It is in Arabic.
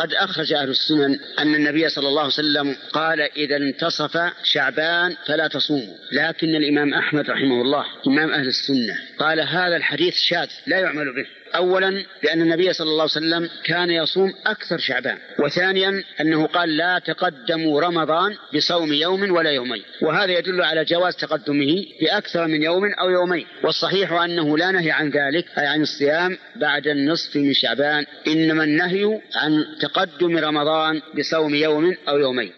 قد أخرج أهل السنن أن النبي صلى الله عليه وسلم قال إذا انتصف شعبان فلا تصوموا. لكن الإمام أحمد رحمه الله إمام أهل السنة قال هذا الحديث شاذ لا يعمل به. أولا لأن النبي صلى الله عليه وسلم كان يصوم أكثر شعبان. وثانيا أنه قال لا تقدموا رمضان بصوم يوم ولا يومين. وهذا يدل على جواز تقدمه بأكثر من يوم أو يومين. والصحيح أنه لا نهي عن ذلك أي عن الصيام بعد النصف من شعبان. إنما النهي عن تقدم رمضان بصوم يوم أو يومين.